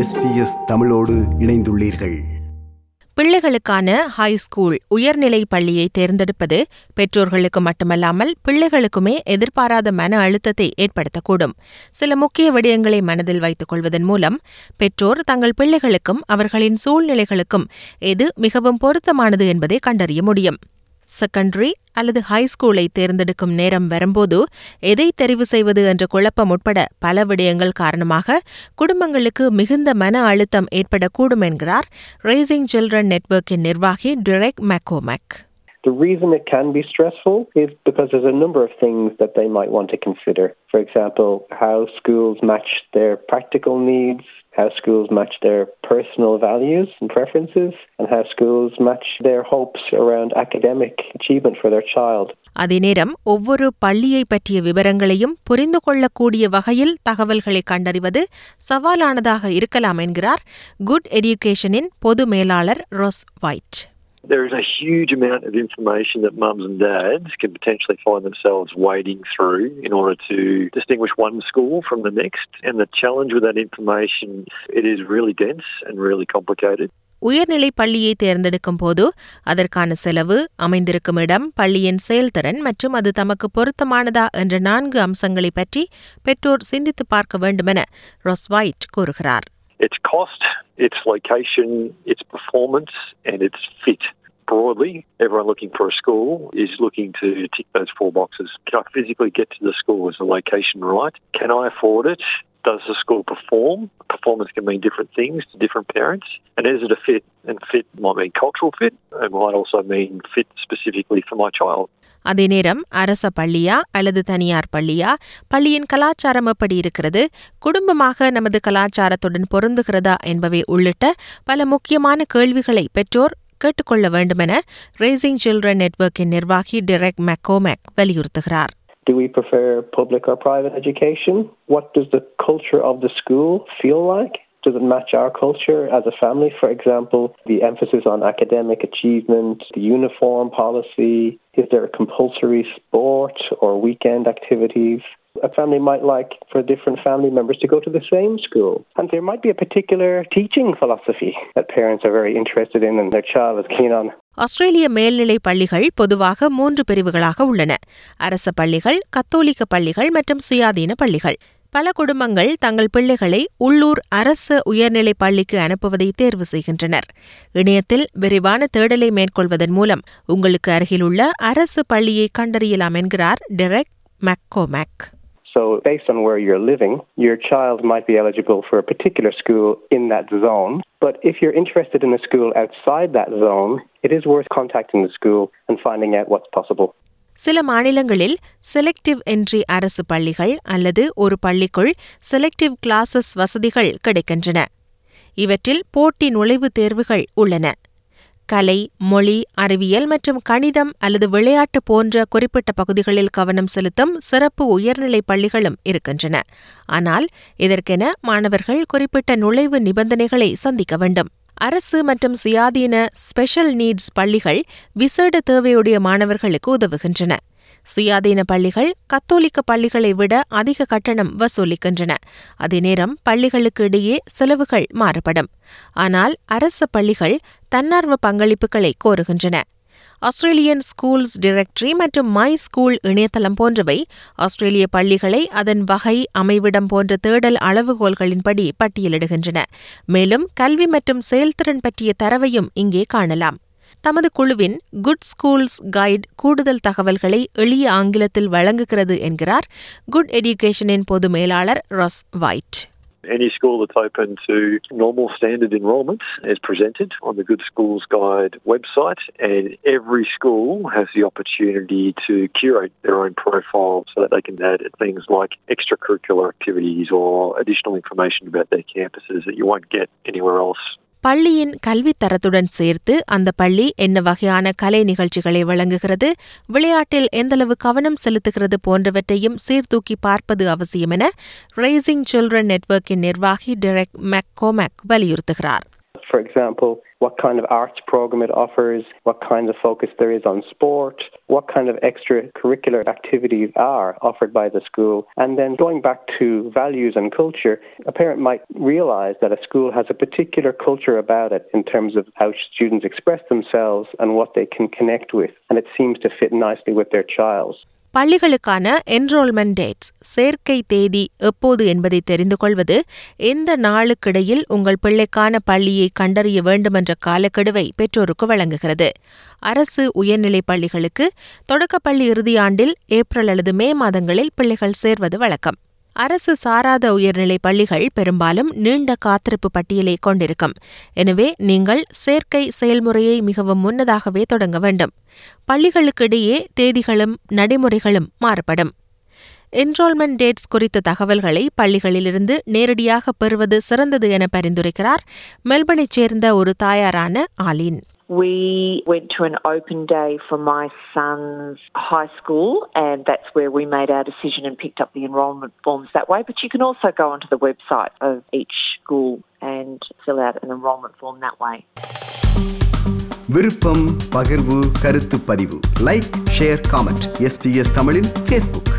SBS தமிழோடு இணைந்துள்ளீர்கள். பிள்ளைகளுக்கான high school உயர்நிலை பள்ளியை தேர்ந்தெடுப்பது பெற்றோர்களுக்கு மட்டுமல்லாமல் பிள்ளைகளுக்குமே எதிர்பாராத மன அழுத்தத்தை ஏற்படுத்தக்கூடும். சில முக்கிய விடயங்களை மனதில் வைத்துக் கொள்வதன் மூலம் பெற்றோர் தங்கள் பிள்ளைகளுக்கும் அவர்களின் சூழ்நிலைகளுக்கும் எது மிகவும் பொருத்தமானது என்பதை கண்டறிய முடியும். செகண்டரி அல்லது ஹைஸ்கூலை தேர்ந்தெடுக்கும் நேரம் வரும்போது எதை தெரிவு செய்வது என்ற குழப்பம் உட்பட பல விடயங்கள் காரணமாக குடும்பங்களுக்கு மிகுந்த மன அழுத்தம் ஏற்படக்கூடும் என்கிறார் ரேசிங் சில்ட்ரன் நெட்வொர்க்கின் நிர்வாகி டிரெக் மேக்கோமேக் The reason it can be stressful is because there's a number of things that they might want to consider. For example, how schools match their practical needs, how schools match their personal values and preferences, and how schools match their hopes around academic achievement for their child. அதே நேரம் ஒவ்வொரு பள்ளியை பற்றிய விவரங்களையும் புரிந்து கொள்ளக்கூடிய வகையில் தகவல்களை கண்டறிவது சவாலானதாக இருக்கலாம் என்கிறார் குட் எடியூகேஷனின் பொது மேலாளர் Ross white There is a huge amount of information that mums and dads can potentially find themselves wading through in order to distinguish one school from the next. And the challenge with that information, it is really dense and really complicated. உயர்நிலை பள்ளியை தேர்ந்தெடுக்கும் போது அதற்கான செலவு அமைந்திருக்கும் இடம் பள்ளியின் செயல்திறன் மற்றும் அது தமக்கு பொருத்தமானதா என்ற நான்கு அம்சங்களை பற்றி பெற்றோர் சிந்தித்து பார்க்க வேண்டுமென ரொஸ் ஒயிட் கூறுகிறார் Its cost, its location, its performance, and its fit. Broadly, everyone looking for a school is looking to tick those four boxes. Can I physically get to the school? Is the location right? Can I afford it? Does the school perform? Performance can mean different things to different parents. And is it a fit? And fit might mean cultural fit, It might also mean fit specifically for my child. அதே நேரம் அரச பள்ளியா அல்லது தனியார் பள்ளியா பள்ளியின் கலாச்சாரம் எப்படி இருக்கிறது குடும்பமாக நமது கலாச்சாரத்துடன் பொருந்துகிறதா என்பவை உள்ளிட்ட பல முக்கியமான கேள்விகளை பெற்றோர் கேட்டுக்கொள்ள வேண்டுமென ரேசிங் சில்ட்ரன் நெட்வொர்க்கின் நிர்வாகி டிரெக் மெக்கோமேக் வலியுறுத்துகிறார் Do we prefer public or private education? What does the culture of the school feel like? Does it match our culture as a family? For example, the emphasis on academic achievement, the uniform policy, is there a compulsory sport or weekend activities? A family might like for different family members to go to the same school. And there might be a particular teaching philosophy that parents are very interested in and their child is keen on. ஆஸ்திரேலிய மேல்நிலை பள்ளிகள் பொதுவாக மூன்று பிரிவுகளாக உள்ளன அரச பள்ளிகள் கத்தோலிக்க பள்ளிகள் மற்றும் சுயாதீன பள்ளிகள் பல குடும்பங்கள் தங்கள் பிள்ளைகளை உள்ளூர் அரசு உயர்நிலைப் பள்ளிக்கு அனுப்புவதை தேர்வு செய்கின்றனர் இணையத்தில் விரிவான தேடலை மேற்கொள்வதன் மூலம் உங்களுக்கு அருகிலுள்ள அரசு பள்ளியை கண்டறியலாம் என்கிறார் Derek McCormack So, based on where you're living, your child might be eligible for a particular school in that zone. But if you're interested in a school outside that zone, it is worth contacting the school and finding out what's possible. சில மாநிலங்களில் selective entry அரசு பள்ளிகள் அல்லது ஒரு பள்ளிக்குள் selective classes வசதிகள் கிடைக்கின்றன. இவற்றில் போட்டி நுழைவுத் தேர்வுகள் உள்ளன. கலை மொழி அறிவியல் மற்றும் கணிதம் அல்லது விளையாட்டு போன்ற குறிப்பிட்ட பகுதிகளில் கவனம் செலுத்தும் சிறப்பு உயர்நிலை பள்ளிகளும் இருக்கின்றன. ஆனால் இதற்கென மாணவர்கள் குறிப்பிட்ட நுழைவு நிபந்தனைகளை சந்திக்க வேண்டும். அரசு மற்றும் சுயாதீன ஸ்பெஷல் நீட்ஸ் பள்ளிகள் விசேட தேவையுடைய மாணவர்களுக்கு உதவுகின்றன. சுயாதீன பள்ளிகள் கத்தோலிக்க பள்ளிகளை விட அதிக கட்டணம் வசூலிக்கின்றன. அதே நேரம் பள்ளிகளுக்கு இடையே செலவுகள் மாறுபடும். ஆனால் அரசு பள்ளிகள் தன்னார்வ பங்களிப்புகளை கோருகின்றன. ஆஸ்திரேலியன் ஸ்கூல்ஸ் டிரெக்டரி மற்றும் மை ஸ்கூல் இணையதளம் போன்றவை ஆஸ்திரேலிய பள்ளிகளை அதன் வகை அமைவிடம் போன்ற தேடல் அளவுகோல்களின்படி பட்டியலிடுகின்றன. மேலும் கல்வி மற்றும் செயல்திறன் பற்றிய தரவையும் இங்கே காணலாம். தமது குழுவின் குட் ஸ்கூல்ஸ் கைட் கூடுதல் தகவல்களை எளிய ஆங்கிலத்தில் வழங்குகிறது என்கிறார் குட் எஜுகேஷனின் பொது மேலாளர் Ross White. Any school that's open to normal standard enrolment is presented on the Good Schools Guide website, and every school has the opportunity to curate their own profile so that they can add things like extracurricular activities or additional information about their campuses that you won't get anywhere else பள்ளியின் கல்வித் தரத்துடன் சேர்த்து அந்த பள்ளி என்ன வகையான கலை நிகழ்ச்சிகளை வழங்குகிறது விளையாட்டில் எந்தளவு கவனம் செலுத்துகிறது போன்றவற்றையும் சீர்தூக்கி பார்ப்பது அவசியம் என ரேசிங் சில்ட்ரன் நெட்வொர்க்கின் நிர்வாகி டெரெக் மெக்கோமேக் வலியுறுத்துகிறார். For example, what kind of arts program it offers, what kind of focus there is on sport, what kind of extracurricular activities are offered by the school. And then going back to values and culture, a parent might realize that a school has a particular culture about it in terms of how students express themselves and what they can connect with. And it seems to fit nicely with their child. பள்ளிகளுக்கான enrolment dates சேர்க்கை தேதி எப்போது என்பதை தெரிந்து கொள்வது எந்த நாளுக்கிடையில் உங்கள் பிள்ளைக்கான பள்ளியை கண்டறிய வேண்டுமென்ற காலக்கெடுவை பெற்றோருக்கு வழங்குகிறது. அரசு உயர்நிலைப் பள்ளிகளுக்கு தொடக்கப்பள்ளி இறுதியாண்டில் ஏப்ரல் அல்லது மே மாதங்களில் பிள்ளைகள் சேர்வது வழக்கம். அரசு சாராத உயர்நிலைப் பள்ளிகள் பெரும்பாலும் நீண்ட காத்திருப்பு பட்டியலை கொண்டிருக்கும். எனவே நீங்கள் சேர்க்கை செயல்முறையை மிகவும் முன்னதாகவே தொடங்க வேண்டும். பள்ளிகளுக்கிடையே தேதிகளும் நடைமுறைகளும் மாறுபடும். என்ரோல்மெண்ட் டேட்ஸ் குறித்த தகவல்களை பள்ளிகளிலிருந்து நேரடியாக பெறுவது சிறந்தது என பரிந்துரைக்கிறார். மெல்பனைச் சேர்ந்த ஒரு தாயாரான ஆலின். We went to an open day for my son's high school, and that's where we made our decision and picked up the enrolment forms that way. But you can also go onto the website of each school and fill out an enrolment form that way. விருப்பம் பகிர்வு கருத்து பதிவு like share comment SBS தமிழின் Facebook